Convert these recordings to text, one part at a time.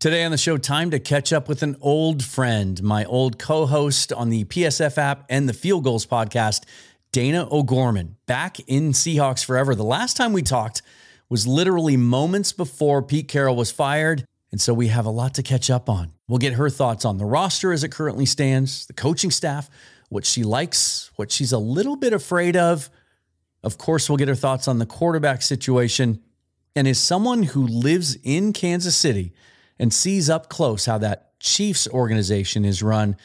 Today on the show, time to catch up with an old friend, my old co host on the PSF app and the Field Gulls podcast, Dayna O'Gorman, back in Seahawks Forever. The last time we talked was literally moments before Pete Carroll was fired. And so we have a lot to catch up on. We'll get her thoughts on the roster as it currently stands, the coaching staff, what she likes, what she's a little bit afraid of. Of course, we'll get her thoughts on the quarterback situation. And as someone who lives in Kansas City, and sees up close how that Chiefs organization is run.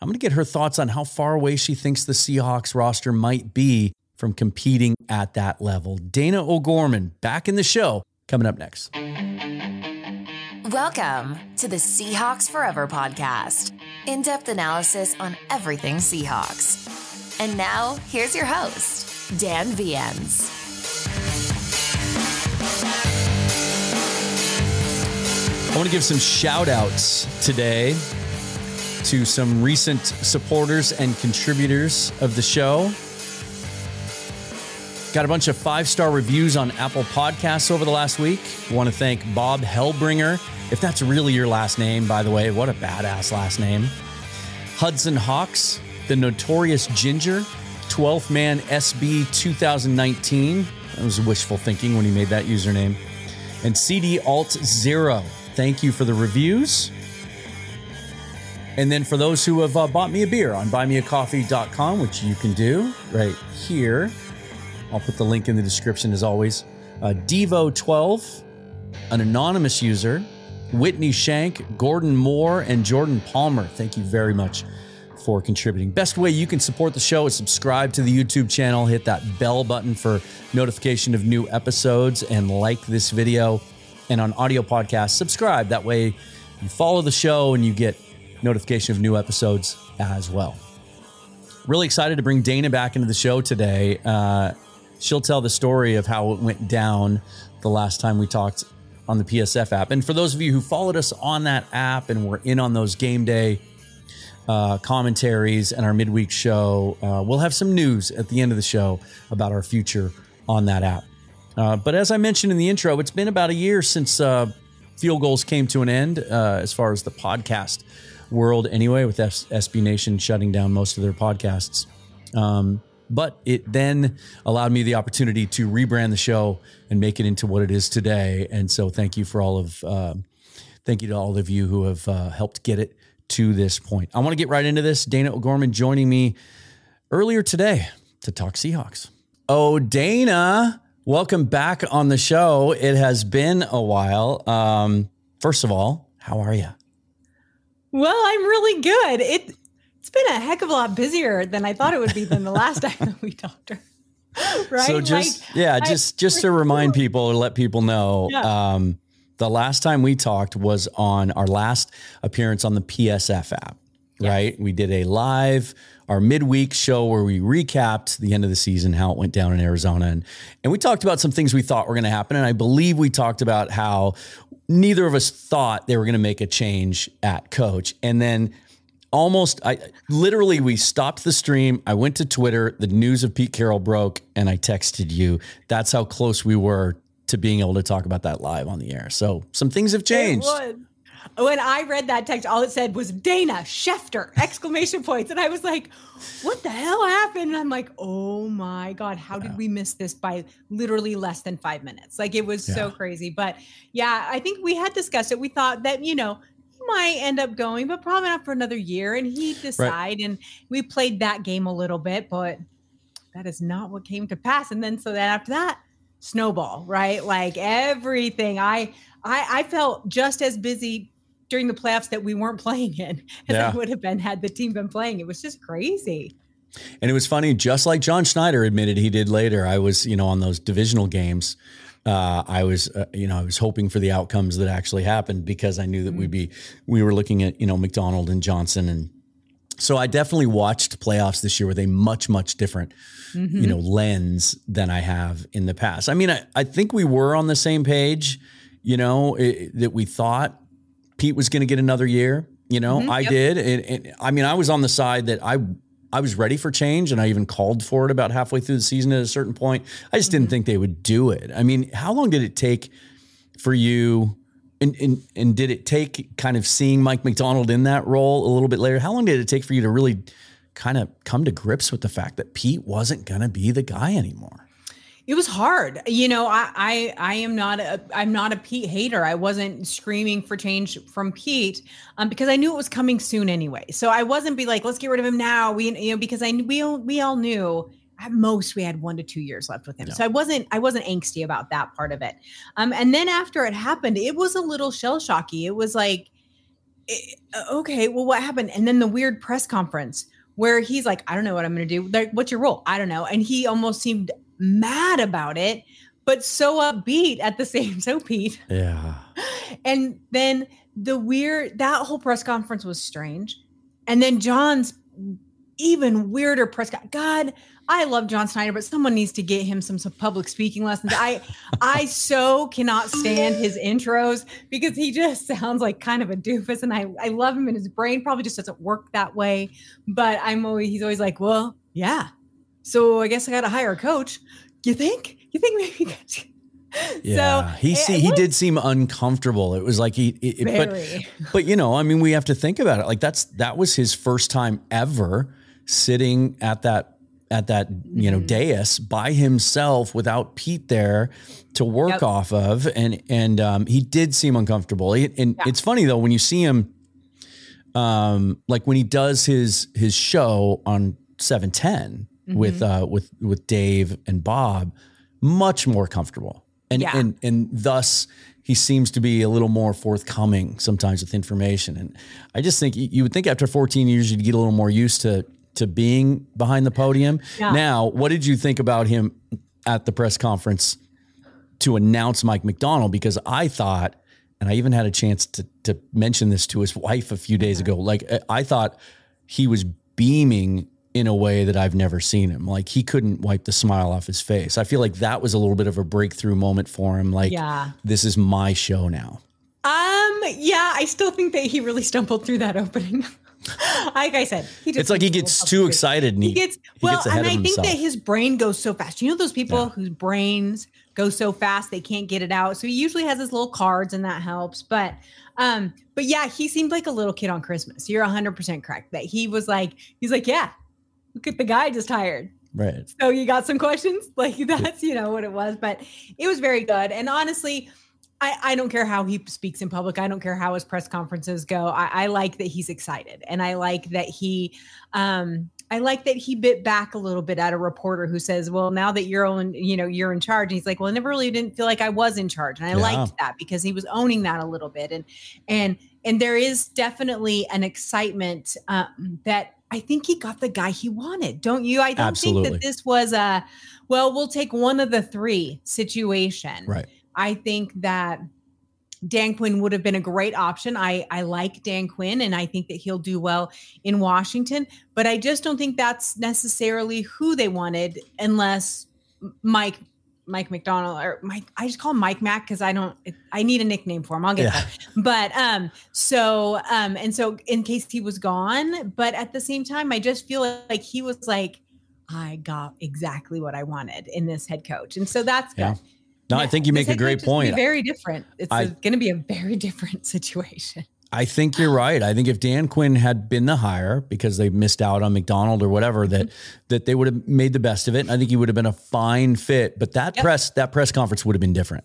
I'm going to get her thoughts on how far away she thinks the Seahawks roster might be from competing at that level. Dayna O'Gorman back in the show coming up next. Welcome to the Seahawks Forever podcast, in depth analysis on everything Seahawks. And now, here's your host, Dan Viens. I want to give some shout outs today to some recent supporters and contributors of the show. Got a bunch of five star reviews on Apple Podcasts over the last week. I want to thank Bob Hellbringer. If that's really your last name, by the way, what a badass last name. Hudson Hawks, the notorious Ginger, 12th man SB 2019. That was wishful thinking when he made that username. And CD Alt Zero. Thank you for the reviews. And then for those who have uh, bought me a beer on buymeacoffee.com, which you can do right here, I'll put the link in the description as always. Uh, Devo12, an anonymous user, Whitney Shank, Gordon Moore, and Jordan Palmer. Thank you very much for contributing. Best way you can support the show is subscribe to the YouTube channel, hit that bell button for notification of new episodes, and like this video and on audio podcasts, subscribe. That way you follow the show and you get notification of new episodes as well. Really excited to bring Dayna back into the show today. Uh, she'll tell the story of how it went down the last time we talked on the PSF app. And for those of you who followed us on that app and were in on those game day uh, commentaries and our midweek show, uh, we'll have some news at the end of the show about our future on that app. Uh, but as I mentioned in the intro, it's been about a year since uh, Field Gulls came to an end uh, as far as the podcast world, anyway, with S- SB Nation shutting down most of their podcasts. Um, but it then allowed me the opportunity to rebrand the show and make it into what it is today. And so, thank you for all of, uh, thank you to all of you who have uh, helped get it to this point. I want to get right into this. Dayna O'Gorman joining me earlier today to talk Seahawks. Oh, Dayna. Welcome back on the show. It has been a while. Um, first of all, how are you? Well, I'm really good. It it's been a heck of a lot busier than I thought it would be than the last time that we talked. Right? So just like, yeah, just I, just to remind people or let people know, yeah. um, the last time we talked was on our last appearance on the PSF app. Right? We did a live our midweek show where we recapped the end of the season, how it went down in Arizona. And, and we talked about some things we thought were going to happen. And I believe we talked about how neither of us thought they were going to make a change at coach. And then almost, I literally, we stopped the stream. I went to Twitter. The news of Pete Carroll broke and I texted you. That's how close we were to being able to talk about that live on the air. So some things have changed. When I read that text, all it said was Dayna Schefter exclamation points, and I was like, "What the hell happened?" And I'm like, "Oh my god, how did we miss this by literally less than five minutes? Like it was so crazy." But yeah, I think we had discussed it. We thought that you know he might end up going, but probably not for another year, and he'd decide. And we played that game a little bit, but that is not what came to pass. And then so then after that, snowball, right? Like everything. I I I felt just as busy during the playoffs that we weren't playing in as Yeah. I would have been had the team been playing. It was just crazy. And it was funny, just like John Schneider admitted he did later. I was, you know, on those divisional games. Uh, I was, uh, you know, I was hoping for the outcomes that actually happened because I knew that we'd be, we were looking at, you know, Macdonald and Johnson, and so I definitely watched playoffs this year with a much, much different, you know, lens than I have in the past. I mean, I, I think we were on the same page, you know, i that we thought Pete was going to get another year. You know, mm-hmm, I did. And, and I mean, I was on the side that I I was ready for change, and I even called for it about halfway through the season. At a certain point, I just didn't mm-hmm. think they would do it. I mean, how long did it take for you? And, and and did it take kind of seeing Mike Macdonald in that role a little bit later? How long did it take for you to really kind of come to grips with the fact that Pete wasn't going to be the guy anymore? It was hard. You know, I I I am not a I'm not a Pete hater. I wasn't screaming for change from Pete um, because I knew it was coming soon anyway. So I wasn't be like, let's get rid of him now. We you know because I we all, we all knew at most we had one to two years left with him. So I wasn't I wasn't angsty about that part of it. Um, and then after it happened, it was a little shell shocky. It was like, eh, okay, well, what happened? And then the weird press conference where he's like, I don't know what I'm going to do. Like, what's your role? I don't know. And he almost seemed mad about it, but so upbeat at the same. So Pete. Yeah. And then the weird that whole press conference was strange. And then John's even weirder press God, I love John Schneider, but someone needs to get him some, some public speaking lessons. I I so cannot stand his intros because he just sounds like kind of a doofus and I, I love him and his brain probably just doesn't work that way. But I'm always he's always like, well, yeah. So I guess I gotta hire a coach. You think? You think maybe Yeah, so he see, he was did seem uncomfortable. It was like he, it, it- but but you know, I mean, we have to think about it. Like that's that was his first time ever sitting at that at that you know Mm-hmm. dais by himself without Pete there to work Yep. off of, and and um, he did seem uncomfortable. He- and it's funny though when you see him, um, like when he does his his show on seven with Mm-hmm. uh with with Dave and Bob, much more comfortable, and Yeah. and and thus he seems to be a little more forthcoming sometimes with information. And I just think you would think after 14 years you'd get a little more used to to being behind the podium. Yeah. Now, what did you think about him at the press conference to announce Mike Macdonald? Because I thought, and I even had a chance to to mention this to his wife a few days ago. Like I thought he was beaming in a way that I've never seen him. Like he couldn't wipe the smile off his face. I feel like that was a little bit of a breakthrough moment for him. Like Yeah. this is my show now. Um, yeah, I still think that he really stumbled through that opening. like I said, he just It's like he gets too excited and he, He gets he well, gets ahead and I think that his brain goes so fast. You know those people whose brains go so fast they can't get it out. So he usually has his little cards, and that helps. But um, but yeah, he seemed like a little kid on Christmas. You're 100 percent correct. That he was like, he's like, yeah, look at the guy just hired. right. So you got some questions? Like that's, you know, what it was. But it was very good. And honestly, I, I don't care how he speaks in public. I don't care how his press conferences go. I, I like that he's excited. And I like that he um I like that he bit back a little bit at a reporter who says, Well, now that you're on, you know, you're in charge. And he's like, Well, I never really didn't feel like I was in charge. And I Yeah. liked that because he was owning that a little bit. And and and there is definitely an excitement um, that I think he got the guy he wanted. Don't you? I don't think that this was a well, we'll take one of the three situation. Right. I think that Dan Quinn would have been a great option. I I like Dan Quinn and I think that he'll do well in Washington, but I just don't think that's necessarily who they wanted unless Mike Mike Macdonald or Mike I just call him Mike Mac cuz I don't I need a nickname for him. I'll get Yeah. that. But um so um and so in case he was gone, but at the same time I just feel like he was like I got exactly what I wanted in this head coach. And so that's good. Yeah. No, I think you make a great point. Very different. It's going to be a very different situation. I think you're right. I think if Dan Quinn had been the hire because they missed out on Macdonald or whatever, that that they would have made the best of it. I think he would have been a fine fit. But that Yep. press that press conference would have been different.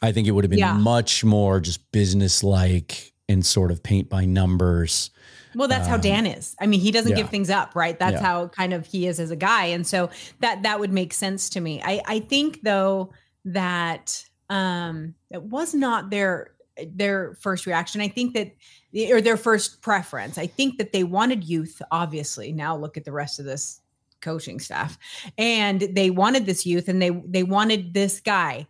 I think it would have been Yeah. much more just business like and sort of paint by numbers. Well, that's how Dan is. I mean, he doesn't yeah. give things up, right? That's Yeah. how kind of he is as a guy. And so that that would make sense to me. I I think though that um it was not their their first reaction. I think that or their first preference. I think that they wanted youth, obviously. Now look at the rest of this coaching staff. And they wanted this youth and they they wanted this guy.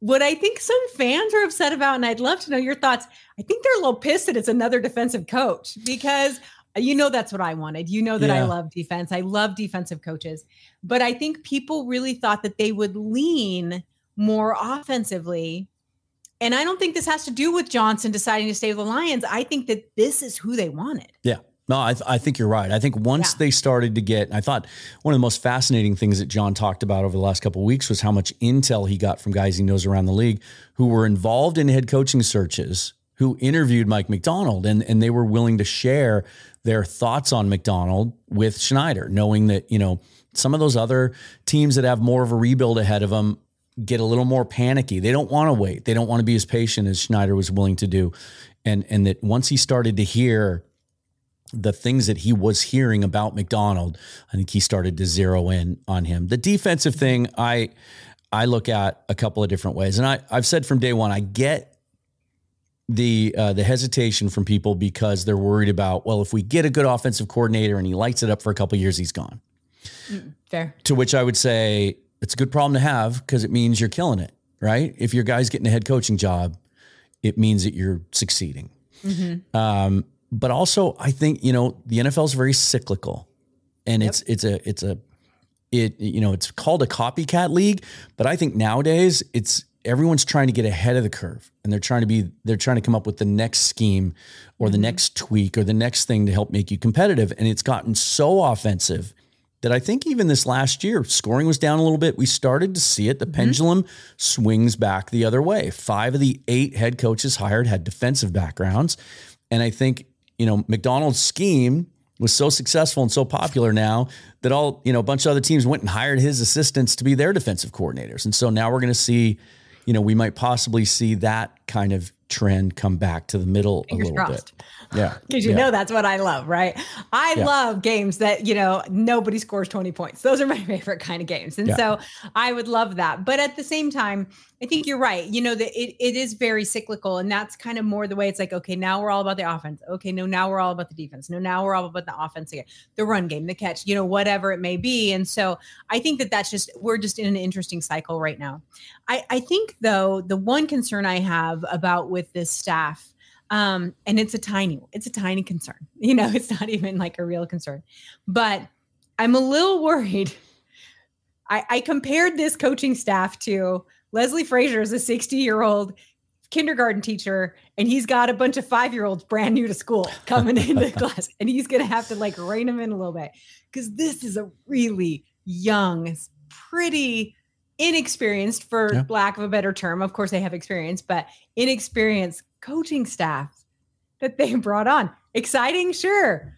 What I think some fans are upset about, and I'd love to know your thoughts. I think they're a little pissed that it's another defensive coach because uh, you know that's what I wanted. You know that I love defense. I love defensive coaches. But I think people really thought that they would lean more offensively. And I don't think this has to do with Johnson deciding to stay with the Lions. I think that this is who they wanted. Yeah. No, I, th- I think you're right. I think once Yeah. they started to get, I thought one of the most fascinating things that John talked about over the last couple of weeks was how much intel he got from guys he knows around the league who were involved in head coaching searches, who interviewed Mike Macdonald, and and they were willing to share their thoughts on Macdonald with Schneider, knowing that you know some of those other teams that have more of a rebuild ahead of them get a little more panicky. They don't want to wait. They don't want to be as patient as Schneider was willing to do, and and that once he started to hear the things that he was hearing about Macdonald, I think he started to zero in on him. The defensive thing, I I look at a couple of different ways, and I I've said from day one, I get the uh, the hesitation from people because they're worried about well, if we get a good offensive coordinator and he lights it up for a couple of years, he's gone. Fair. To which I would say it's a good problem to have because it means you're killing it, right? If your guy's getting a head coaching job, it means that you're succeeding. Um, but also, I think you know the NFL is very cyclical, and it's it's a it's a it you know it's called a copycat league, but I think nowadays it's everyone's trying to get ahead of the curve, and they're trying to be they're trying to come up with the next scheme or the next tweak or the next thing to help make you competitive, and it's gotten so offensive that I think even this last year, scoring was down a little bit. We started to see it. The mm-hmm. pendulum swings back the other way. Five of the eight head coaches hired had defensive backgrounds. And I think, you know, Macdonald's scheme was so successful and so popular now that all, you know, a bunch of other teams went and hired his assistants to be their defensive coordinators. And so now we're going to see, you know, we might possibly see that kind of trend come back to the middle Fingers a little crossed. bit. Yeah. Because you Yeah. know that's what I love, right? I Yeah. love games that, you know, nobody scores 20 points. Those are my favorite kind of games. And Yeah. so I would love that. But at the same time, I think you're right. You know, that it, it is very cyclical. And that's kind of more the way it's like, okay, now we're all about the offense. Okay, no, now we're all about the defense. No, now we're all about the offense again, the run game, the catch, you know, whatever it may be. And so I think that that's just, we're just in an interesting cycle right now. I, I think, though, the one concern I have about with this staff, um, and it's a tiny, it's a tiny concern. You know, it's not even like a real concern, but I'm a little worried. I, I compared this coaching staff to Leslie Frazier is a 60 year old kindergarten teacher, and he's got a bunch of five year olds brand new to school coming into class, and he's gonna have to like rein them in a little bit because this is a really young, pretty inexperienced, for Yeah. lack of a better term. Of course, they have experience, but inexperienced coaching staff that they brought on. Exciting, sure.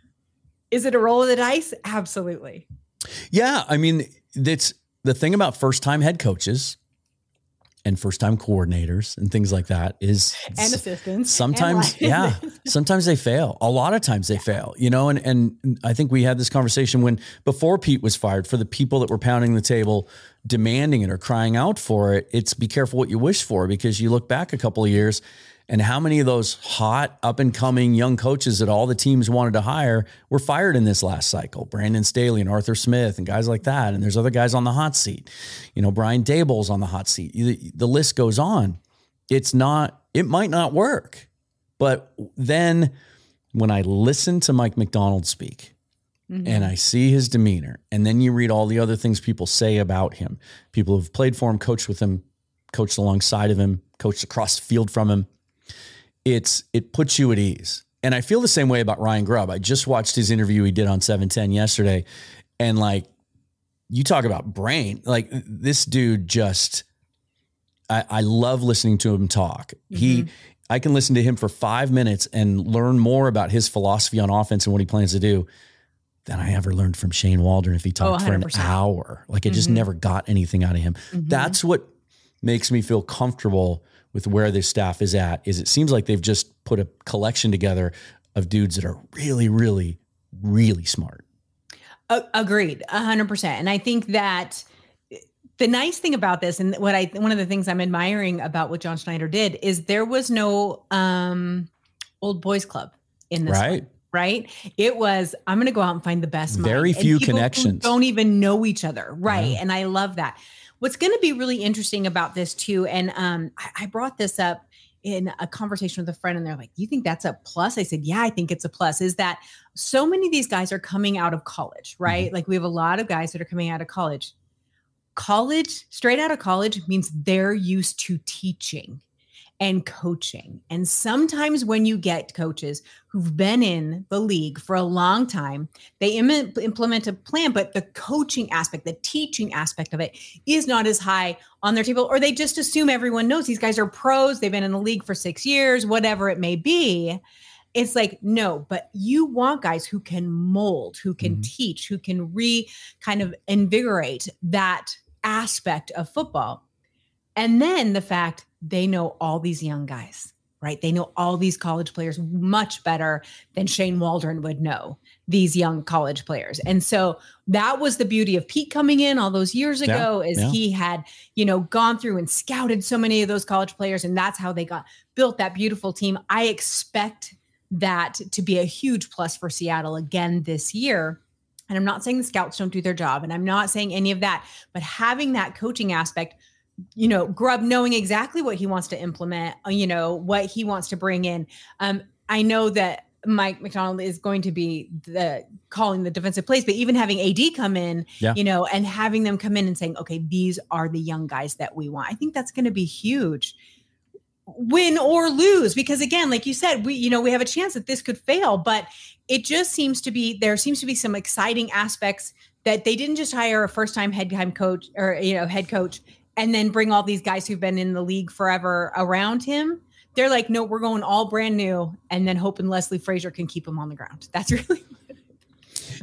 Is it a roll of the dice? Absolutely. Yeah, I mean, that's the thing about first time head coaches and first time coordinators and things like that is And assistants. sometimes like- yeah sometimes they fail a lot of times they fail you know and and i think we had this conversation when before pete was fired for the people that were pounding the table demanding it or crying out for it it's be careful what you wish for because you look back a couple of years and how many of those hot up and coming young coaches that all the teams wanted to hire were fired in this last cycle? Brandon staley and arthur smith and guys like that. And there's other guys on the hot seat. You know brian Daboll's on the hot seat. The, the list goes on. It's not it might not work. But then when I listen to Mike Macdonald speak mm-hmm. and I see his demeanor, and then you read all the other things people say about him, people who've played for him, coached with him, coached alongside of him, coached across the field from him, it's it puts you at ease. And I feel the same way about Ryan Grubb. I just watched his interview he did on 710 yesterday. And like you talk about brain, like this dude just I, I love listening to him talk. He I can listen to him for five minutes and learn more about his philosophy on offense and what he plans to do than I ever learned from Shane Waldron if he talked oh, for an hour. Like I just mm-hmm. never got anything out of him. Mm-hmm. That's what makes me feel comfortable with where this staff is at. Is it seems like they've just put a collection together of dudes that are really, really, really smart. Uh, agreed, hundred percent. And I think that the nice thing about this and what I one of the things I'm admiring about what John Schneider did is there was no um old boys club in this right. One, right? It was I'm going to go out and find the best very few connections. Don't even know each other, right? Yeah. And I love that. What's going to be really interesting about this too and um I, I brought this up in a conversation with a friend and they're like, You think that's a plus? I said, Yeah, I think it's a plus. Is that so many of these guys are coming out of college, right? Mm-hmm. Like we have a lot of guys that are coming out of college college, straight out of college, means they're used to teaching and coaching. And sometimes when you get coaches who've been in the league for a long time, they Im- implement a plan, but the coaching aspect, the teaching aspect of it is not as high on their table, or they just assume everyone knows these guys are pros, they've been in the league for six years, whatever it may be. It's like, no, but you want guys who can mold, who can mm-hmm. teach, who can re kind of invigorate that aspect of football. And then the fact they know all these young guys, right? They know all these college players much better than Shane Waldron would know these young college players. And so that was the beauty of Pete coming in all those years ago yeah, is yeah. he had, you know, gone through and scouted so many of those college players and that's how they got built that beautiful team. I expect that to be a huge plus for Seattle again this year. And I'm not saying the scouts don't do their job, and I'm not saying any of that, but having that coaching aspect, you know, Grubb knowing exactly what he wants to implement, uh, you know, what he wants to bring in. Um, I know that Mike Macdonald is going to be the calling the defensive plays, but even having AD come in, yeah. you know, and having them come in and saying, okay, these are the young guys that we want. I think that's going to be huge win or lose because again like you said we you know we have a chance that this could fail but it just seems to be there seems to be some exciting aspects that they didn't just hire a first time head time coach or you know head coach and then bring all these guys who've been in the league forever around him they're like no we're going all brand new and then hoping leslie frazier can keep them on the ground that's really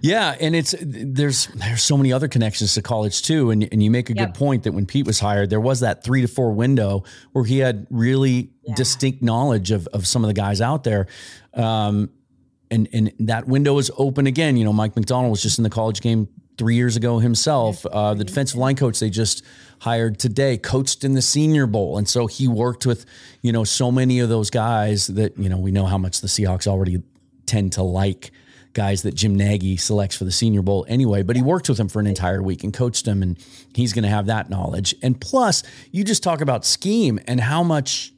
yeah, and it's there's there's so many other connections to college too, and and you make a yep. good point that when Pete was hired, there was that three to four window where he had really yeah. distinct knowledge of of some of the guys out there. Um, and and that window is open again. You know, Mike Macdonald was just in the college game three years ago himself. Uh, the defensive line coach they just hired today coached in the Senior Bowl, and so he worked with you know so many of those guys that you know we know how much the Seahawks already tend to like guys that Jim Nagy selects for the Senior Bowl anyway. But he worked with them for an entire week and coached them, and he's going to have that knowledge. And plus, you just talk about scheme and how much,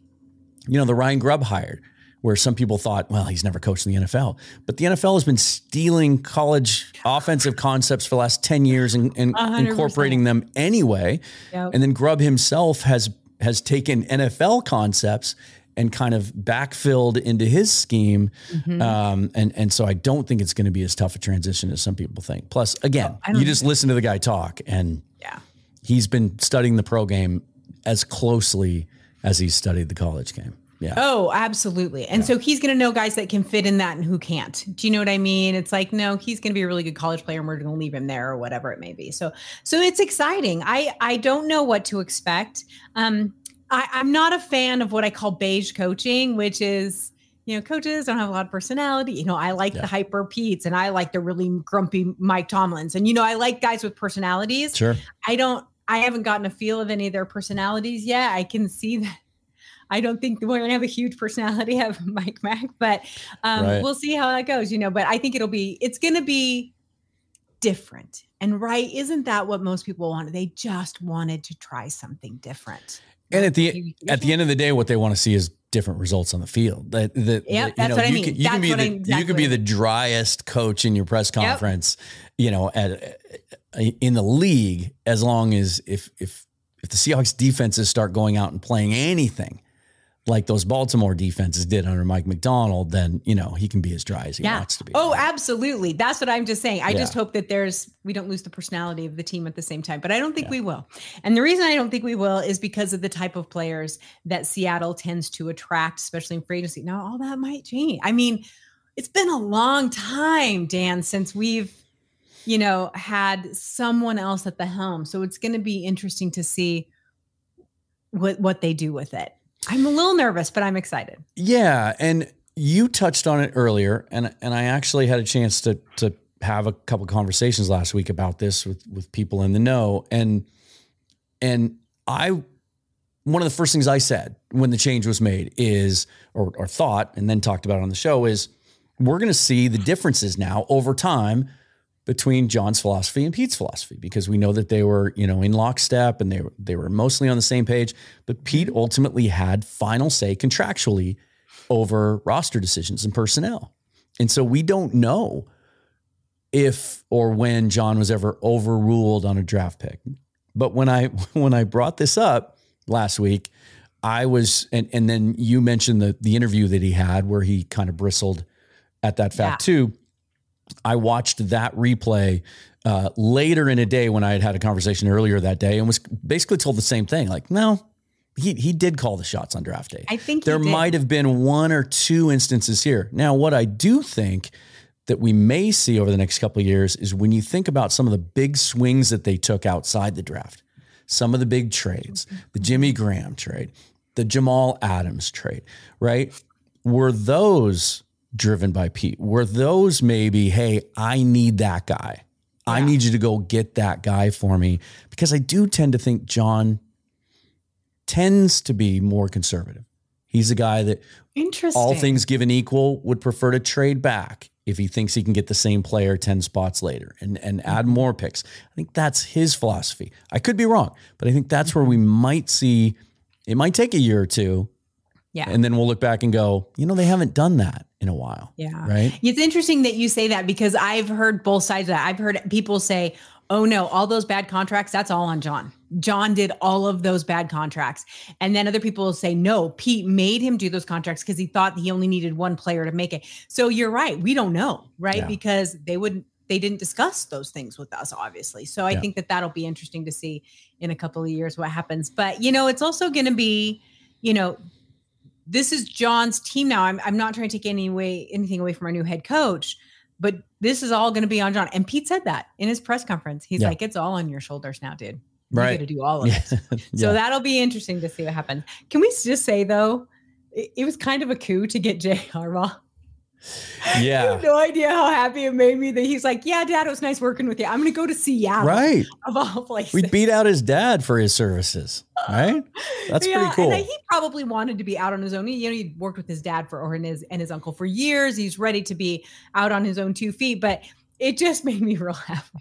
you know, the Ryan Grubb hired. Where some people thought, well, he's never coached in the NFL. But the NFL has been stealing college offensive concepts for the last 10 years and, and incorporating them anyway. Yep. And then Grubb himself has has taken NFL concepts and kind of backfilled into his scheme. Mm-hmm. Um, and, and so I don't think it's going to be as tough a transition as some people think. Plus, again, oh, you just listen to the guy talk, and yeah, he's been studying the pro game as closely as he's studied the college game. Yeah. Oh, absolutely. And yeah. so he's going to know guys that can fit in that and who can't. Do you know what I mean? It's like, no, he's going to be a really good college player and we're going to leave him there or whatever it may be. So, so it's exciting. I, I don't know what to expect. Um, I, I'm not a fan of what I call beige coaching, which is you know, coaches don't have a lot of personality. You know, I like yeah. the hyper Pete's and I like the really grumpy Mike Tomlins. And, you know, I like guys with personalities. Sure. I don't, I haven't gotten a feel of any of their personalities yet. I can see that. I don't think we're going to have a huge personality of Mike Mack, but um, right. we'll see how that goes, you know. But I think it'll be, it's going to be different. And right, isn't that what most people wanted? They just wanted to try something different. And at the at the end of the day, what they want to see is different results on the field. That that yeah, that's know, what I mean. Can, you can be the exactly. you could be the driest coach in your press conference, yep. you know, at in the league as long as if if if the Seahawks defenses start going out and playing anything like those Baltimore defenses did under Mike Macdonald, then you know he can be as dry as he Yeah. wants to be. Oh, absolutely. That's what I'm just saying. I just hope that there's we don't lose the personality of the team at the same time. But I don't think Yeah. we will. And the reason I don't think we will is because of the type of players that Seattle tends to attract, especially in free agency. Now, all that might change. I mean, it's been a long time, Dan, since we've you know had someone else at the helm. So it's going to be interesting to see what what they do with it. I'm a little nervous, but I'm excited. Yeah, and you touched on it earlier, and and I actually had a chance to to have a couple conversations last week about this with with people in the know, and and I one of the first things I said when the change was made is or or thought, and then talked about on the show is we're going to see the differences now over time between John's philosophy and Pete's philosophy because we know that they were, you know, in lockstep and they were they were mostly on the same page. But Pete ultimately had final say contractually over roster decisions and personnel. And so we don't know if or when John was ever overruled on a draft pick. But when I when I brought this up last week, I was and and then you mentioned the the interview that he had where he kind of bristled at that fact too. I watched that replay uh, later in a day when I had had a conversation earlier that day and was basically told the same thing. Like, no, he he did call the shots on draft day. I think he there might have been one or two instances here. Now, what I do think that we may see over the next couple of years is when you think about some of the big swings that they took outside the draft, some of the big trades, the Jimmy Graham trade, the Jamal Adams trade, right? Were those driven by Pete? Were those maybe, hey, I need that guy. I need you to go get that guy for me because I do tend to think John tends to be more conservative. He's a guy that Interesting. all things given equal would prefer to trade back if he thinks he can get the same player 10 spots later and and Mm-hmm. add more picks. I think that's his philosophy. I could be wrong, but I think that's where we might see it might take a year or two Yeah. and then we'll look back and go, you know, they haven't done that in a while. Yeah. Right? It's interesting that you say that because I've heard both sides of that. I've heard people say, oh no, all those bad contracts, that's all on John. John did all of those bad contracts. And then other people will say, no, Pete made him do those contracts because he thought he only needed one player to make it. So you're right. We don't know, right? Yeah. Because they wouldn't, they didn't discuss those things with us, obviously. So I Yeah. think that that'll be interesting to see in a couple of years what happens. But, you know, it's also going to be, you know, this is John's team now. I'm, I'm not trying to take any way anything away from our new head coach, but this is all going to be on John. And Pete said that in his press conference. He's Yeah. like, "It's all on your shoulders now, dude. Right. You got to do all of Yeah. it." So Yeah. that'll be interesting to see what happens. Can we just say though, it, it was kind of a coup to get Jay Harbaugh. I yeah. have no idea how happy it made me that he's like, "Yeah, Dad, it was nice working with you. I'm going to go to Seattle, Right. of all places." We beat out his dad for his services, right? That's pretty cool. And he probably wanted to be out on his own. He, you know, he worked with his dad for or and his and his uncle for years. He's ready to be out on his own two feet. But it just made me real happy.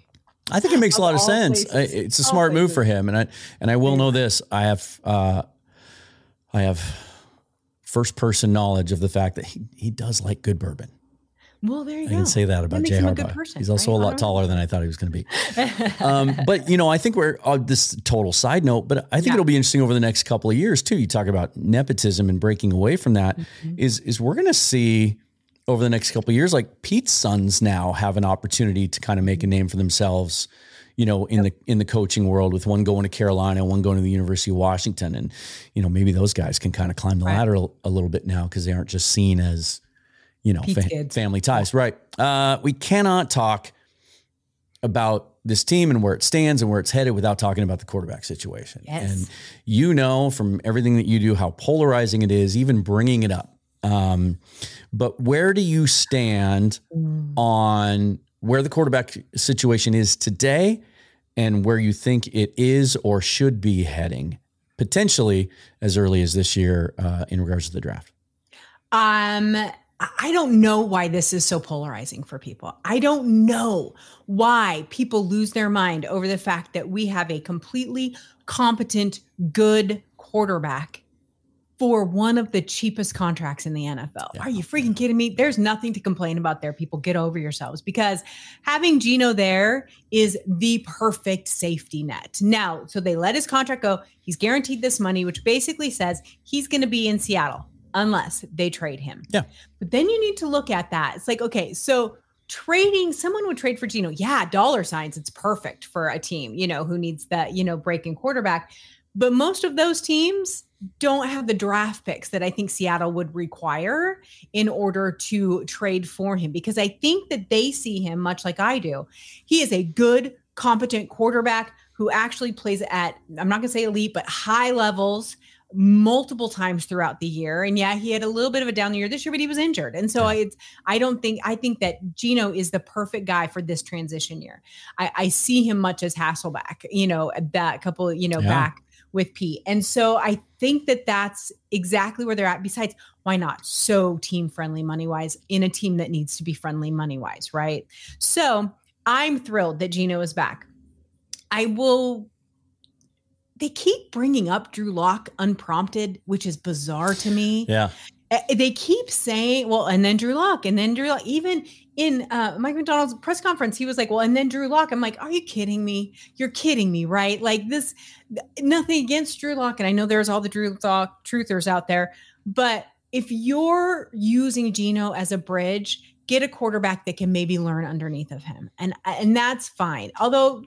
I think it makes a lot of sense. I- It's a All smart move for him, and I and I will know this. I have uh, I have first person knowledge of the fact that he he does like good bourbon. Well, there you I go. can say that about Jay Harbaugh. good person, He's also right? a lot taller than I thought he was going to be. Um, but you know, I think we're uh, this total side note, but I think Yeah. it'll be interesting over the next couple of years too. You talk about nepotism and breaking away from that. Mm-hmm. Is is we're going to see over the next couple of years, like Pete's sons now have an opportunity to kind of make a name for themselves. You know, in the in the coaching world, with one going to Carolina, one going to the University of Washington, and you know maybe those guys can kind of climb the Right. ladder a, a little bit now because they aren't just seen as you know fa- family ties, right? Uh, we cannot talk about this team and where it stands and where it's headed without talking about the quarterback situation. Yes. And you know from everything that you do how polarizing it is, even bringing it up. Um, but where do you stand on where the quarterback situation is today and where you think it is or should be heading potentially as early as this year uh, in regards to the draft? Um, I- don't know why this is so polarizing for people. I don't know why people lose their mind over the fact that we have a completely competent, good quarterback for one of the cheapest contracts in the NFL. Yeah. Are you freaking kidding me? There's nothing to complain about there. People get over yourselves because having Geno there is the perfect safety net. Now, so they let his contract go. He's guaranteed this money, which basically says he's going to be in Seattle unless they trade him. Yeah. But then you need to look at that. It's like, okay, so trading someone would trade for Geno. Yeah, dollar signs. It's perfect for a team, you know, who needs that, you know, breaking quarterback. But most of those teams don't have the draft picks that I think Seattle would require in order to trade for him because I think that they see him much like I do. He is a good, competent quarterback who actually plays at, I'm not going to say elite, but high levels multiple times throughout the year. And yeah, he had a little bit of a down year this year, but he was injured. And so yeah. I, I don't think, I think that Geno is the perfect guy for this transition year. I, I see him much as Hasselbeck, you know, that couple, you know, yeah. back with Pete. And so I think that that's exactly where they're at. Besides, why not so team friendly money wise in a team that needs to be friendly money wise, right? So I'm thrilled that Geno is back. I will they keep bringing up Drew Lock unprompted, which is bizarre to me. Yeah. Eh, they keep saying, well, and then Drew Lock, and then Drew Lock. Even in uh, Mike Macdonald's press conference, he was like, well, and then Drew Lock. I'm like, are you kidding me? You're kidding me, right? Like this, nothing against Drew Lock. And I know there's all the Drew Lock truthers out there, but if you're using Geno as a bridge, get a quarterback that can maybe learn underneath of him. And, and that's fine. Although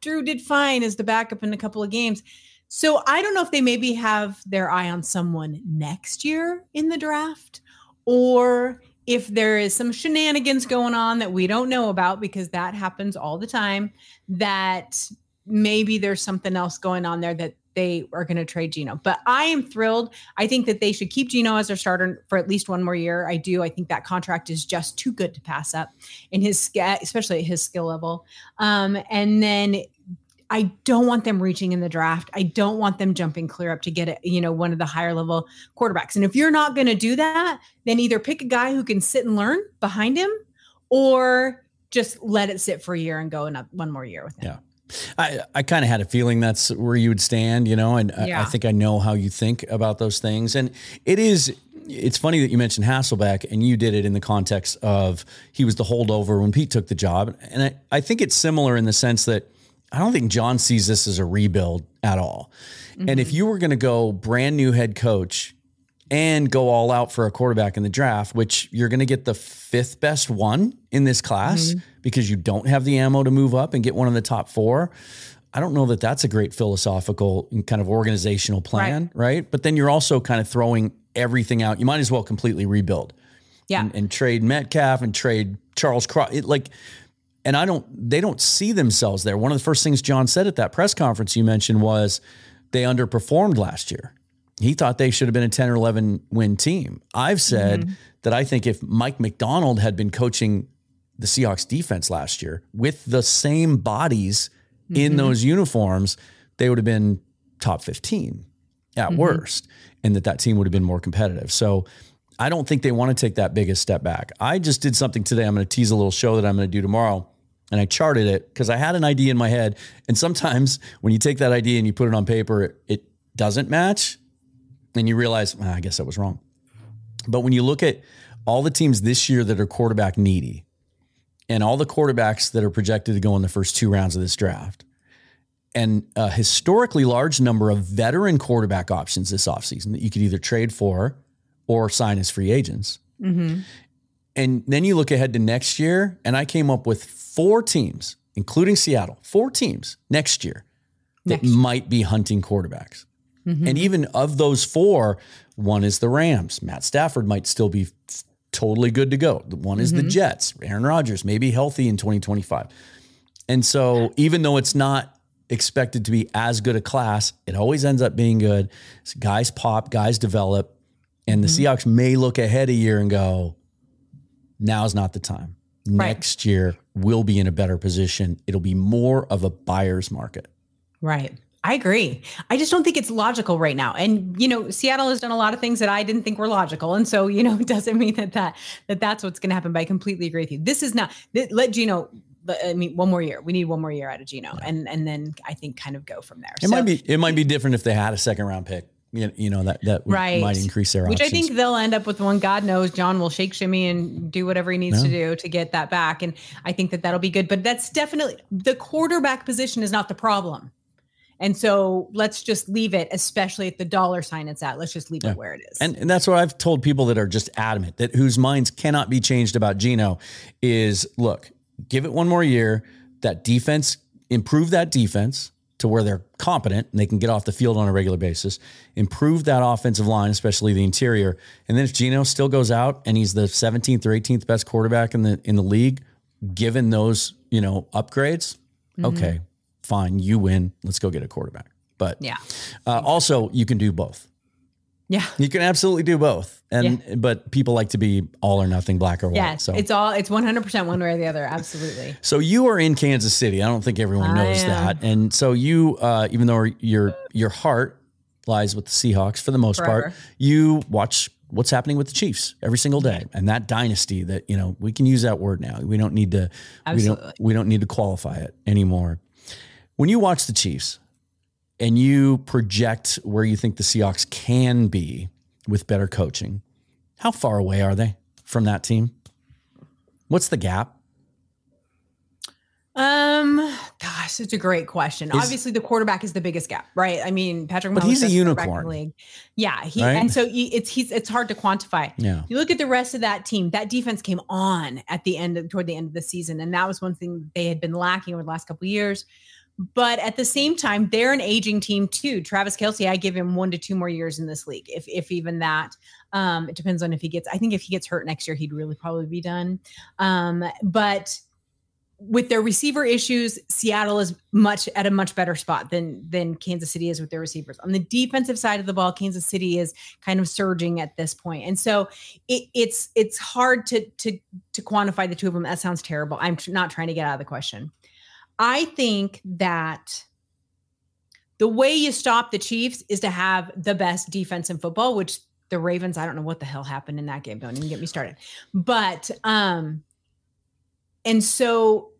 Drew did fine as the backup in a couple of games. So I don't know if they maybe have their eye on someone next year in the draft or if there is some shenanigans going on that we don't know about because that happens all the time that maybe there's something else going on there that they are going to trade Geno. But I am thrilled. I think that they should keep Geno as their starter for at least one more year. I do. I think that contract is just too good to pass up in his especially at his skill level. Um, and then I don't want them reaching in the draft. I don't want them jumping clear up to get it, you know, one of the higher level quarterbacks. And if you're not going to do that, then either pick a guy who can sit and learn behind him or just let it sit for a year and go another one more year with him. Yeah. I, I kind of had a feeling that's where you would stand, you know, and yeah. I, I, think I know how you think about those things. And it is, it's funny that you mentioned Hasselbeck and you did it in the context of he was the holdover when Pete took the job. And I, I think it's similar in the sense that I don't think John sees this as a rebuild at all. Mm-hmm. And if mm-hmm. you were going to go brand new head coach and go all out for a quarterback in the draft, which you're going to get the fifth best one in this class mm-hmm. because you don't have the ammo to move up and get one of the top four. I don't know that that's a great philosophical and kind of organizational plan, right? right? But then you're also kind of throwing everything out. You might as well completely rebuild. Yeah. And, and trade Metcalf and trade Charles Cross. It, like, and I don't, they don't see themselves there. One of the first things John said at that press conference you mentioned was they underperformed last year. He thought they should have been a 10 or 11 win team. I've said mm-hmm. that I think if Mike Macdonald had been coaching the Seahawks defense last year with the same bodies mm-hmm. in those uniforms, they would have been top 15 at mm-hmm. worst, and that that team would have been more competitive. So I don't think they want to take that biggest step back. I just did something today. I'm going to tease a little show that I'm going to do tomorrow. And I charted it because I had an idea in my head. And sometimes when you take that idea and you put it on paper, it, it doesn't match and you realize, I guess I was wrong. But when you look at all the teams this year that are quarterback needy and all the quarterbacks that are projected to go in the first two rounds of this draft, and a historically large number of veteran quarterback options this offseason that you could either trade for or sign as free agents. Mm-hmm. And then you look ahead to next year, and I came up with four teams, including Seattle, four teams next year that next. might be hunting quarterbacks. Mm-hmm. And even of those four, one is the Rams. Matt Stafford might still be totally good to go. One is mm-hmm. the Jets. Aaron Rodgers may be healthy in 2025. And so even though it's not expected to be as good a class, it always ends up being good. So guys pop, guys develop, and the mm-hmm. Seahawks may look ahead a year and go, now's not the time. Right. Next year, we'll be in a better position. It'll be more of a buyer's market. Right. I agree. I just don't think it's logical right now. And you know, Seattle has done a lot of things that I didn't think were logical, and so you know, it doesn't mean that that that that's what's going to happen. But I completely agree with you. This is not let Geno. I mean, one more year. We need one more year out of Geno, yeah. and and then I think kind of go from there. It so, might be it might be different if they had a second round pick you know that that Right. might increase their Which options. I think they'll end up with one. God knows John will shake shimmy and do whatever he needs to do to get that back. And I think that that'll be good. But that's definitely the quarterback position is not the problem. And so let's just leave it, especially at the dollar sign it's at. Let's just leave it where it is. And, and that's what I've told people that are just adamant that whose minds cannot be changed about Geno is look, give it one more year. That defense, improve that defense to where they're competent and they can get off the field on a regular basis. Improve that offensive line, especially the interior. And then if Geno still goes out and he's the 17th or 18th best quarterback in the in the league, given those you know upgrades, Mm-hmm. okay, fine, you win. Let's go get a quarterback. But yeah. uh, also, you can do both. Yeah. You can absolutely do both. And but people like to be all or nothing, black or white. Yes. so It's all it's 100% one way or the other. Absolutely. so you are in Kansas City. I don't think everyone knows that. And so you uh, even though your your heart lies with the Seahawks for the most part, you watch what's happening with the Chiefs every single day. And that dynasty that, you know, we can use that word now. We don't need to we Absolutely. don't we don't need to qualify it anymore. When you watch the Chiefs and you project where you think the Seahawks can be with better coaching, how far away are they from that team? What's the gap? Um, gosh, it's a great question. Obviously, the quarterback is the biggest gap, right? I mean, Patrick, But Mahomes he's a unicorn. league. Yeah, he Right? and so he, it's he's it's hard to quantify. Yeah. You look at the rest of that team. That defense came on at the end of toward the end of the season, and that was one thing they had been lacking over the last couple of years. But at the same time, they're an aging team too. Travis Kelce, I give him one to two more years in this league, if if even that. Um, it depends on if he gets. I think if he gets hurt next year, he'd really probably be done. Um, but with their receiver issues, Seattle is much at a much better spot than than Kansas City is with their receivers. On the defensive side of the ball, Kansas City is kind of surging at this point, and so it, it's it's hard to to to quantify the two of them. That sounds terrible. I'm not trying to get out of the question. I think that the way you stop the Chiefs is to have the best defense in football, which the Ravens, I don't know what the hell happened in that game. Don't even get me started. But um and so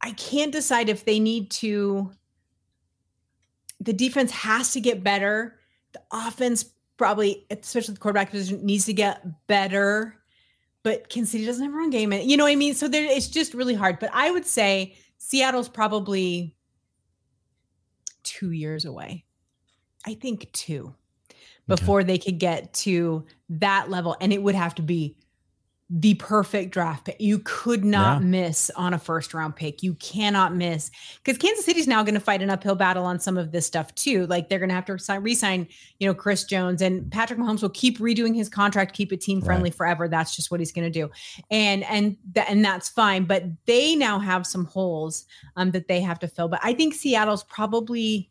I can't decide if they need to the defense has to get better. The offense probably, especially the quarterback position, needs to get better. But Kansas City doesn't have a run game. And you know what I mean? So there it's just really hard. But I would say Seattle's probably two years away. I think two before they could get to that level. And it would have to be the perfect draft pick. You could not Yeah. miss on a first round pick. You cannot miss because Kansas City's now going to fight an uphill battle on some of this stuff too. Like they're going to have to resign, resign, you know, Chris Jones and Patrick Mahomes will keep redoing his contract, keep it team friendly forever. That's just what he's going to do, and and that and that's fine. But they now have some holes um, that they have to fill. But I think Seattle's probably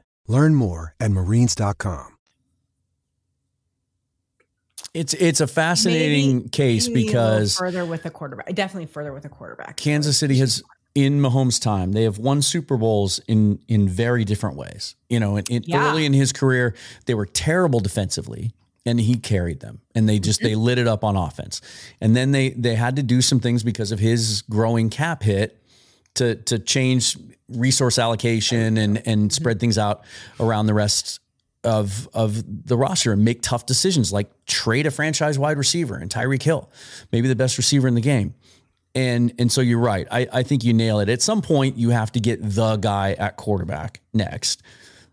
Learn more at marines.com. It's it's a fascinating Maybe- case maybe because further with a quarterback, definitely further with a quarterback. Kansas City has in Mahomes' time, they have won Super Bowls in in very different ways. You know, in, in- Yeah. early in his career, they were terrible defensively, and he carried them, and they just they lit it up on offense. And then they they had to do some things because of his growing cap hit to to change resource allocation and and mm-hmm. spread things out around the rest of of the roster and make tough decisions like trade a franchise wide receiver and Tyreek Hill, maybe the best receiver in the game. And and so you're right. I, I think you nail it. At some point, you have to get the guy at quarterback next.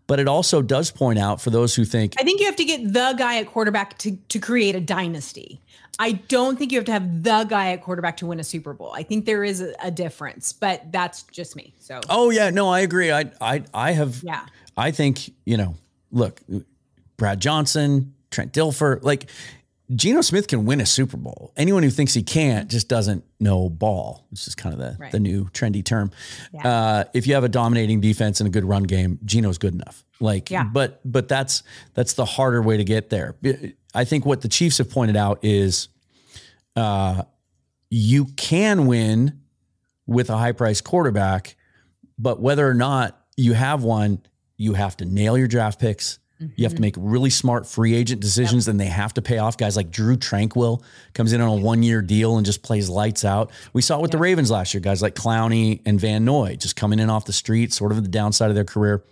But it also does point out for those who think I think you have to get the guy at quarterback to to create a dynasty. I don't think you have to have the guy at quarterback to win a Super Bowl. I think there is a, a difference, but that's just me. So Oh yeah, no, I agree. I I I have Yeah. I think, you know, look, Brad Johnson, Trent Dilfer, like Geno Smith can win a Super Bowl. Anyone who thinks he can't just doesn't know ball. It's just kind of the, Right. the new trendy term. Yeah. Uh, if you have a dominating defense and a good run game, Geno's good enough. Like, Yeah. but but that's that's the harder way to get there. I think what the Chiefs have pointed out is, uh, you can win with a high priced quarterback, but whether or not you have one, you have to nail your draft picks. You have to make really smart free agent decisions, and they have to pay off. Guys like Drue Tranquill comes in on a one year deal and just plays lights out. We saw it with the Ravens last year. Guys like Clowney and Van Noy just coming in off the street, sort of the downside of their career.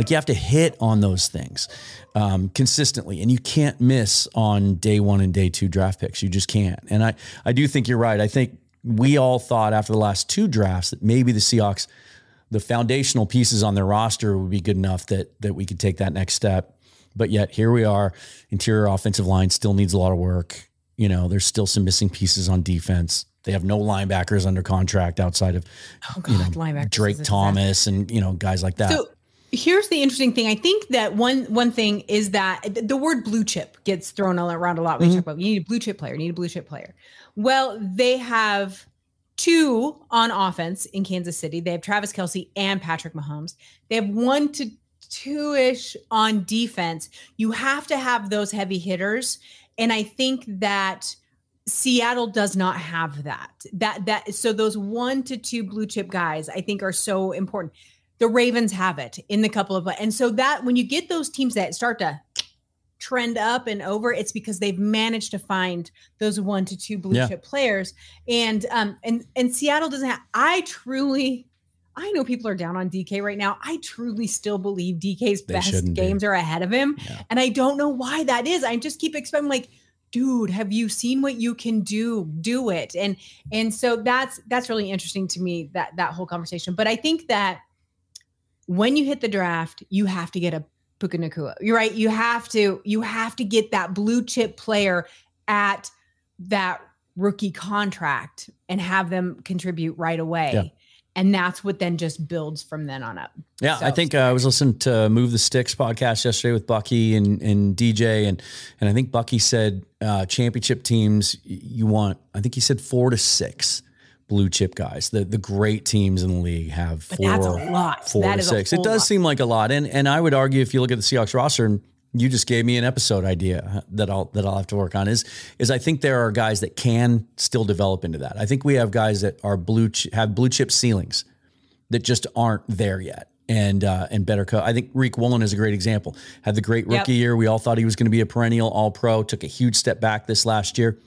Like you have to hit on those things um, consistently, and you can't miss on day one and day two draft picks. You just can't. And I, I do think you're right. I think we all thought after the last two drafts that maybe the Seahawks the foundational pieces on their roster would be good enough that that we could take that next step. But yet here we are. Interior offensive line still needs a lot of work. You know, there's still some missing pieces on defense. They have no linebackers under contract outside of Oh God, you know, Drake Thomas and you know guys like that. So here's the interesting thing. I think that one one thing is that the word blue chip gets thrown around a lot. We Mm-hmm. talk about you need a blue chip player, you need a blue chip player. Well, they have two on offense in Kansas City. They have Travis Kelce and Patrick Mahomes. They have one to two ish on defense. You have to have those heavy hitters. And I think that Seattle does not have that. That that so those one to two blue chip guys I think are so important. The Ravens have it in the couple of and so that when you get those teams that start to trend up and over, it's because they've managed to find those one to two blue Yeah. chip players. And um and and Seattle doesn't have I truly I know people are down on DK right now. I truly still believe DK's They best shouldn't be. games are ahead of him. Yeah. And I don't know why that is. I just keep expecting like dude have you seen what you can do do it and and so that's that's really interesting to me that that whole conversation but i think that when you hit the draft you have to get a Puka Nacua. You're right. You have to you have to get that blue chip player at that rookie contract and have them contribute right away. Yeah. And that's what then just builds from then on up. Yeah, I think uh, I was listening to Move the Sticks podcast yesterday with Bucky and, and DJ, and and I think Bucky said uh, championship teams you want. I think he said four to six blue chip guys. The the great teams in the league have But four, that's a lot. four That to six. It does lot. seem like a lot, and and I would argue if you look at the Seahawks roster, and you just gave me an episode idea that I'll that I'll have to work on. Is is I think there are guys that can still develop into that. I think we have guys that are blue ch- have blue chip ceilings that just aren't there yet. And uh, and better co- I think Riq Woolen is a great example. Had the great rookie Yep. year. We all thought he was going to be a perennial All Pro. Took a huge step back this last year.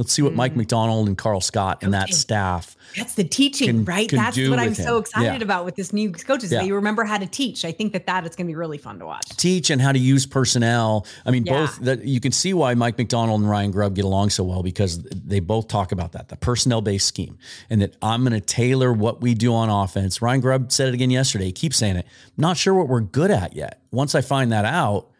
Let's see what Mike mm. Macdonald and Karl Scott and that staff. That's the teaching, Can- right? can That's what I'm so excited Yeah. about with this new coaches. Yeah. That you remember how to teach. I think that that is going to be really fun to watch. teach and how to use personnel. I mean, Yeah. both that you can see why Mike Macdonald and Ryan Grubb get along so well because they both talk about that, the personnel based scheme, and that I'm going to tailor what we do on offense. Ryan Grubb said it again yesterday. He keeps saying it. Not sure what we're good at yet. Once I find that out,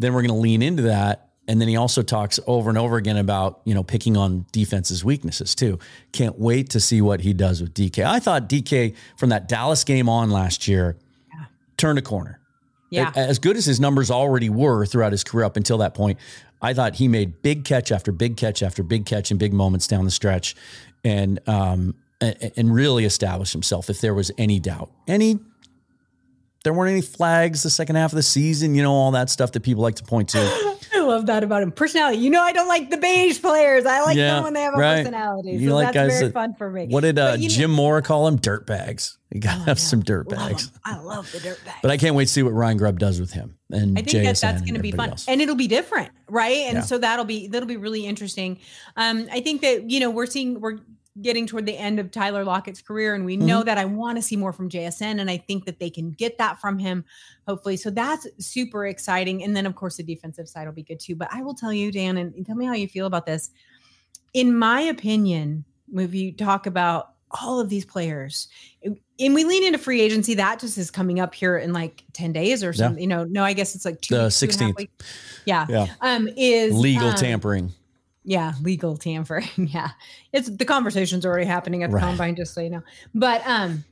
then we're going to lean into that. And then he also talks over and over again about, you know, picking on defense's weaknesses too. Can't wait to see what he does with DK. I thought DK from that Dallas game on last year turned a corner. Yeah. As good as his numbers already were throughout his career up until that point, I thought he made big catch after big catch after big catch in big moments down the stretch, and um and, and really established himself. If there was any doubt, any there weren't any flags the second half of the season, you know, all that stuff that people like to point to. I love that about him. Personality. You know, I don't like the beige players. I like Yeah, them when they have a right. personality. You so like that's guys very that- fun for me. What did uh, you know- Jim Moore call them? Dirt bags. You gotta Oh, have yeah. some dirt Love bags. I love the dirt bags. But I can't wait to see what Ryan Grubb does with him and I think that that's going to be fun, else. and it'll be different, right? And Yeah. so that'll be that'll be really interesting. Um, I think that you know we're seeing we're getting toward the end of Tyler Lockett's career, and we know Mm-hmm. that I want to see more from JSN, and I think that they can get that from him, hopefully. So that's super exciting. And then of course the defensive side will be good too. But I will tell you, Dan, and tell me how you feel about this. In my opinion, if you talk about all of these players, and we lean into free agency, that just is coming up here in like 10 days or Yeah. something. You know, no, I guess it's like two The weeks, two and a half 16th. weeks. Yeah. Yeah. Um, is Legal um, tampering. Yeah, legal tampering. Yeah. It's the conversation's already happening at the Right. combine, just so you know. But um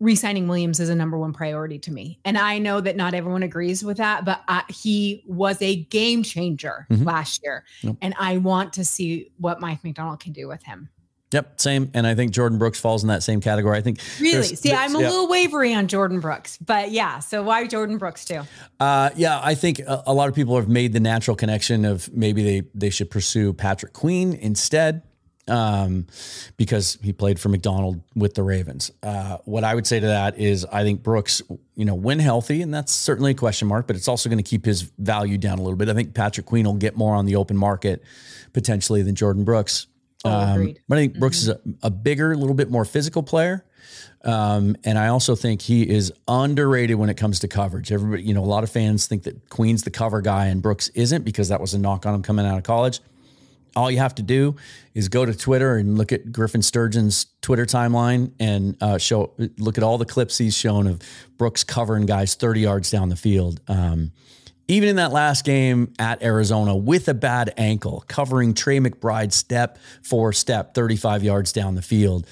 re-signing Williams is a number one priority to me. And I know that not everyone agrees with that, but uh, he was a game changer Mhm. last year. Yep. And I want to see what Mike Macdonald can do with him. Yep, same. And I think Jordyn Brooks falls in that same category. I think Really? See, I'm a yeah. little wavery on Jordyn Brooks, but yeah. So why Jordyn Brooks too? Uh, yeah, I think a, a lot of people have made the natural connection of maybe they they should pursue Patrick Queen instead, um, because he played for Macdonald with the Ravens. Uh, what I would say to that is, I think Brooks, you know, when healthy, and that's certainly a question mark, but it's also going to keep his value down a little bit. I think Patrick Queen will get more on the open market potentially than Jordyn Brooks. Oh, Um, but I think Brooks is a, a bigger, a little bit more physical player. Um, and I also think he is underrated when it comes to coverage. Everybody, you know, a lot of fans think that Queen's the cover guy and Brooks isn't because that was a knock on him coming out of college. All you have to do is go to Twitter and look at Griffin Sturgeon's Twitter timeline and uh, show look at all the clips he's shown of Brooks covering guys 30 yards down the field. Um, even in that last game at Arizona with a bad ankle, covering Trey McBride step for step, 35 yards down the field.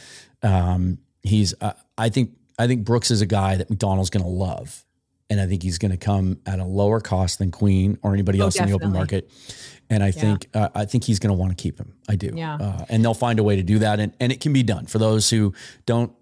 Um, he's, uh, I think, I think Brooks is a guy that Macdonald's going to love. And I think he's going to come at a lower cost than Queen or anybody Oh, else in the open market. And I think, uh, I think he's going to want to keep him. I do. Yeah. Uh, and they'll find a way to do that. And, and it can be done for those who don't,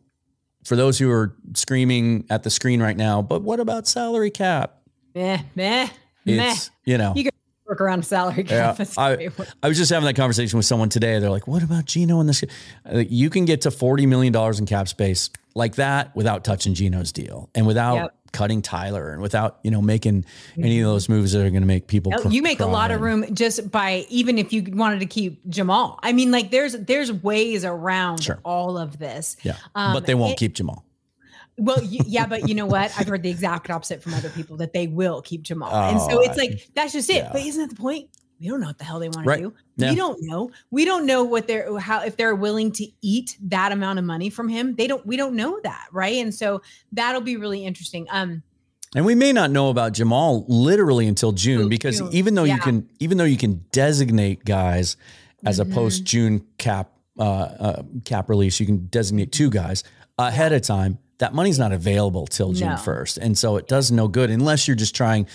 for those who are screaming at the screen right now, but what about salary cap? Meh, meh, meh. You know, You can work around salary yeah, cap. That's I. I was just having that conversation with someone today. They're like, "What about Geno and this?" Like, you can get to forty million dollars in cap space like that without touching Geno's deal and without Yep. cutting Tyler and without you know making any of those moves that are going to make people. Cr- you make a lot of room just by even if you wanted to keep Jamal. I mean, like there's there's ways around Sure. all of this. Yeah, Um, but they won't it- keep Jamal. Well, yeah, but you know what? I've heard the exact opposite from other people that they will keep Jamal, and so Oh, it's like that's just it. yeah. But isn't that the point? We don't know what the hell they want Right. to do. Yeah. We don't know. We don't know what they're how if they're willing to eat that amount of money from him. They don't. We don't know that, right? And so that'll be really interesting. Um, And we may not know about Jamal literally until June because June, even though you can, even though you can designate guys as Mhm. a post June cap uh, uh, cap release, you can designate two guys ahead of time. That money's not available till June No. first, and so it does no good unless you're just trying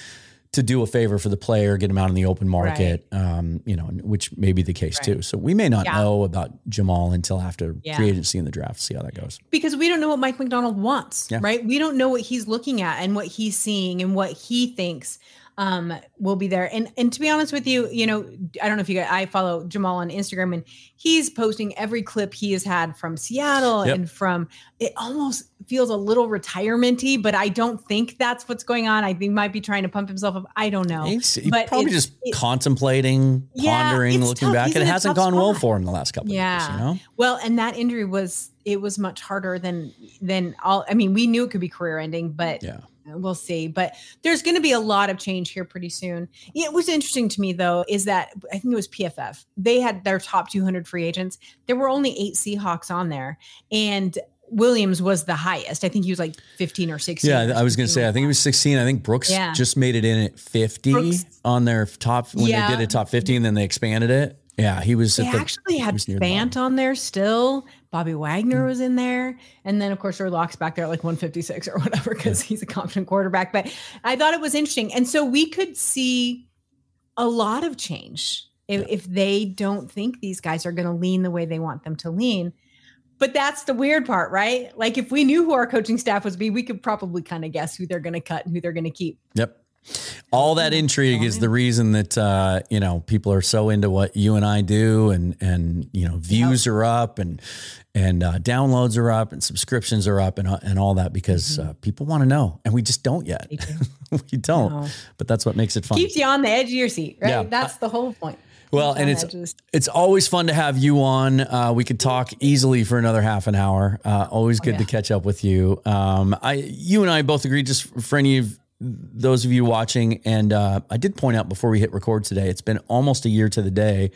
to do a favor for the player, get him out in the open market. Um, you know, which may be the case Right. too. So we may not Yeah. know about Jamal until after Yeah. free agency and the draft. See how that goes. because we don't know what Mike Macdonald wants, Yeah. right? We don't know what he's looking at and what he's seeing and what he thinks um will be there. And and to be honest with you, you know, I don't know if you guys I follow Jamal on Instagram and he's posting every clip he has had from Seattle Yep. and from it almost feels a little retirement-y, but I don't think that's what's going on. I think he might be trying to pump himself up. I don't know. He's, he's But probably just it- contemplating, Yeah, pondering, looking tough. back. He's It hasn't gone well for him the last couple Yeah. of years, you know? Well, and that injury was it was much harder than than all I mean, we knew it could be career ending, but Yeah. Uh, we'll see. But there's going to be a lot of change here pretty soon. It was interesting to me though is that I think it was PFF. They had their top 200 free agents. There were only 8 Seahawks on there and Williams was the highest. I think he was like 15 or 16. Yeah, or I was going to say, I think he was 16. I think Brooks Yeah. just made it in at 50 Brooks- on their top when Yeah. they did a top 50 and then they expanded it. Yeah, he was They at the, actually had was the Fant on there still. Bobby Wagner was in there. And then, of course, Lock's back there at like 156 or whatever because he's a confident quarterback. But I thought it was interesting. And so we could see a lot of change if, if they don't think these guys are going to lean the way they want them to lean. But that's the weird part, right? Like if we knew who our coaching staff was be, we could probably kind of guess who they're going to cut and who they're going to keep. Yep. All that intrigue is the reason that uh, you know people are so into what you and I do, and and you know views are up, and and uh, downloads are up, and subscriptions are up, and uh, and all that because uh, people want to know, and we just don't yet. Mm-hmm. We don't, No. but that's what makes it fun. Keeps you on the edge of your seat, right? Yeah. That's the whole point. Well, and you on the it's edge of the seat. it's always fun to have you on. Uh, we could talk easily for another half an hour. Uh, always good to Oh, yeah. catch up with you. Um, I, you and I both agree. Just for any of those of you watching, and uh, I did point out before we hit record today, it's been almost a year to the day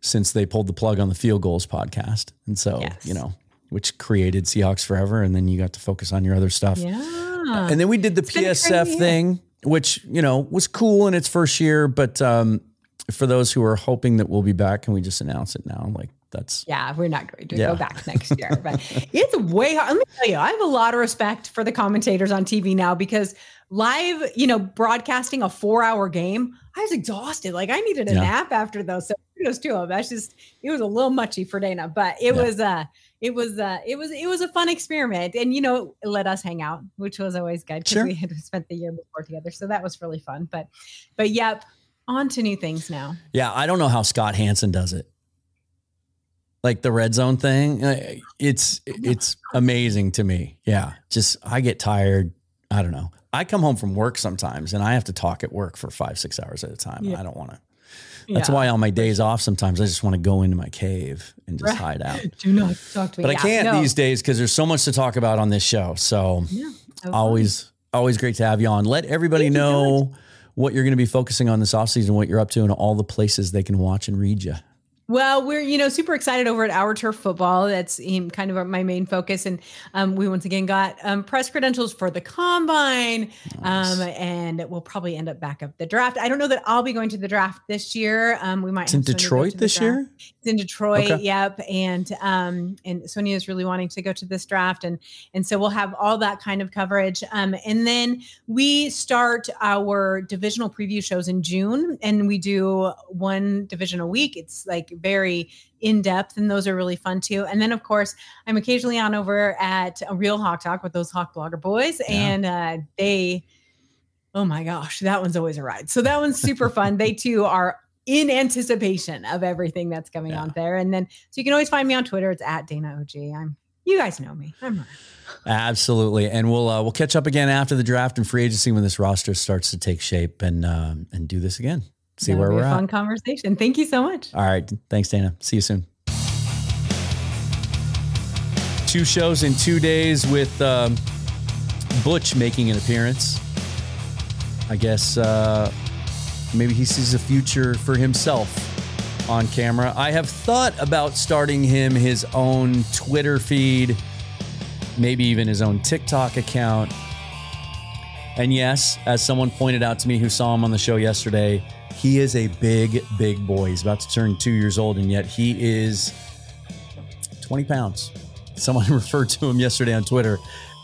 since they pulled the plug on the Field Gulls podcast, and so Yes. you know, which created Seahawks Forever, and then you got to focus on your other stuff. Yeah. And then we did the a PSF thing, which, you know, was cool in its first year. But um, for those who are hoping that we'll be back, can we just announce it now? Like That's yeah, we're not going to Yeah. go back next year, but it's way hard. Let me tell you, I have a lot of respect for the commentators on TV now because live, you know, broadcasting a four-hour game, I was exhausted. Like I needed a Yeah. nap after those. So kudos to them. That's just it was a little muchy for Dayna, but it Yeah. was uh it was uh it was it was a fun experiment and you know it let us hang out which was always good because Sure. we had spent the year before together so that was really fun but but yep on to new things now yeah. I don't know how Scott Hanson does it. Like the red zone thing, uh, it's it's amazing to me. Yeah, just I get tired. I don't know. I come home from work sometimes, and I have to talk at work for five six hours at a time. Yeah. I don't want to. That's Yeah. why on my days off, sometimes I just want to go into my cave and just Right. hide out. do not talk to me But I can't no. these days because there's so much to talk about on this show. So Yeah, that was always, always great to have you on. Let everybody Thank you, know what you're going to be focusing on this offseason, what you're up to, and all the places they can watch and read you. Well, we're you know super excited over at Our Turf Football. That's um, kind of my main focus, and um, we once again got um, press credentials for the combine, um, and we'll probably end up back up the draft. I don't know that I'll be going to the draft this year. Um, we might. It's in Detroit this draft. year. It's in Detroit. Okay. Yep. And um and Sonia is really wanting to go to this draft and and so we'll have all that kind of coverage. Um and then we start our divisional preview shows in June and we do one division a week. It's like very in depth and those are really fun too. And then of course, I'm occasionally on over at a Real Hawk Talk with those Hawk Blogger boys and uh they Oh my gosh, that one's always a ride. So that one's super fun. They too are in anticipation of everything that's coming Yeah. out there. And then, so you can always find me on Twitter. It's at Dayna OG. I'm, you guys know me. I'm around. Absolutely, and we'll uh, we'll catch up again after the draft and free agency when this roster starts to take shape and um, and do this again. See That'll where we're a fun conversation. Thank you so much. All right, thanks, Dayna. See you soon. Two shows in two days with um, Butch making an appearance. I guess uh, maybe he sees a future for himself on camera. I have thought about starting him his own Twitter feed, maybe even his own TikTok account. And yes, as someone pointed out to me who saw him on the show yesterday, he is a big, big boy. He's about to turn two years old, and yet he is 20 pounds. Someone referred to him yesterday on Twitter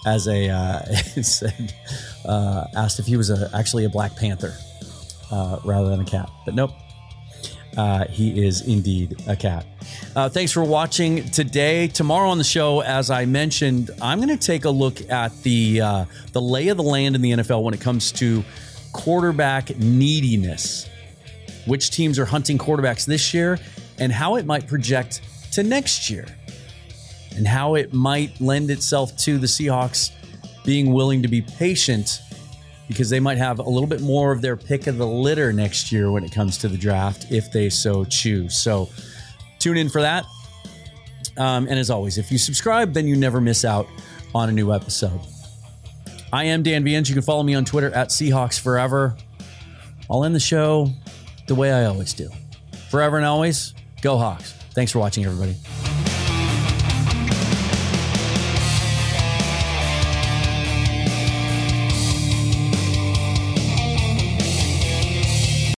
as a, uh, said, uh, asked if he was a, actually a Black Panther uh, rather than a cat. But nope, uh, he is indeed a cat. Uh, thanks for watching today. Tomorrow on the show, as I mentioned, I'm going to take a look at the uh, the lay of the land in the NFL when it comes to quarterback neediness. Which teams are hunting quarterbacks this year, and how it might project to next year, and how it might lend itself to the Seahawks being willing to be patient because they might have a little bit more of their pick of the litter next year when it comes to the draft if they so choose. So tune in for that. Um, and as always, if you subscribe, then you never miss out on a new episode. I am Dan Viens. You can follow me on Twitter at Seahawks Forever. I'll end the show the way I always do. Forever and always, go Hawks. Thanks for watching, everybody.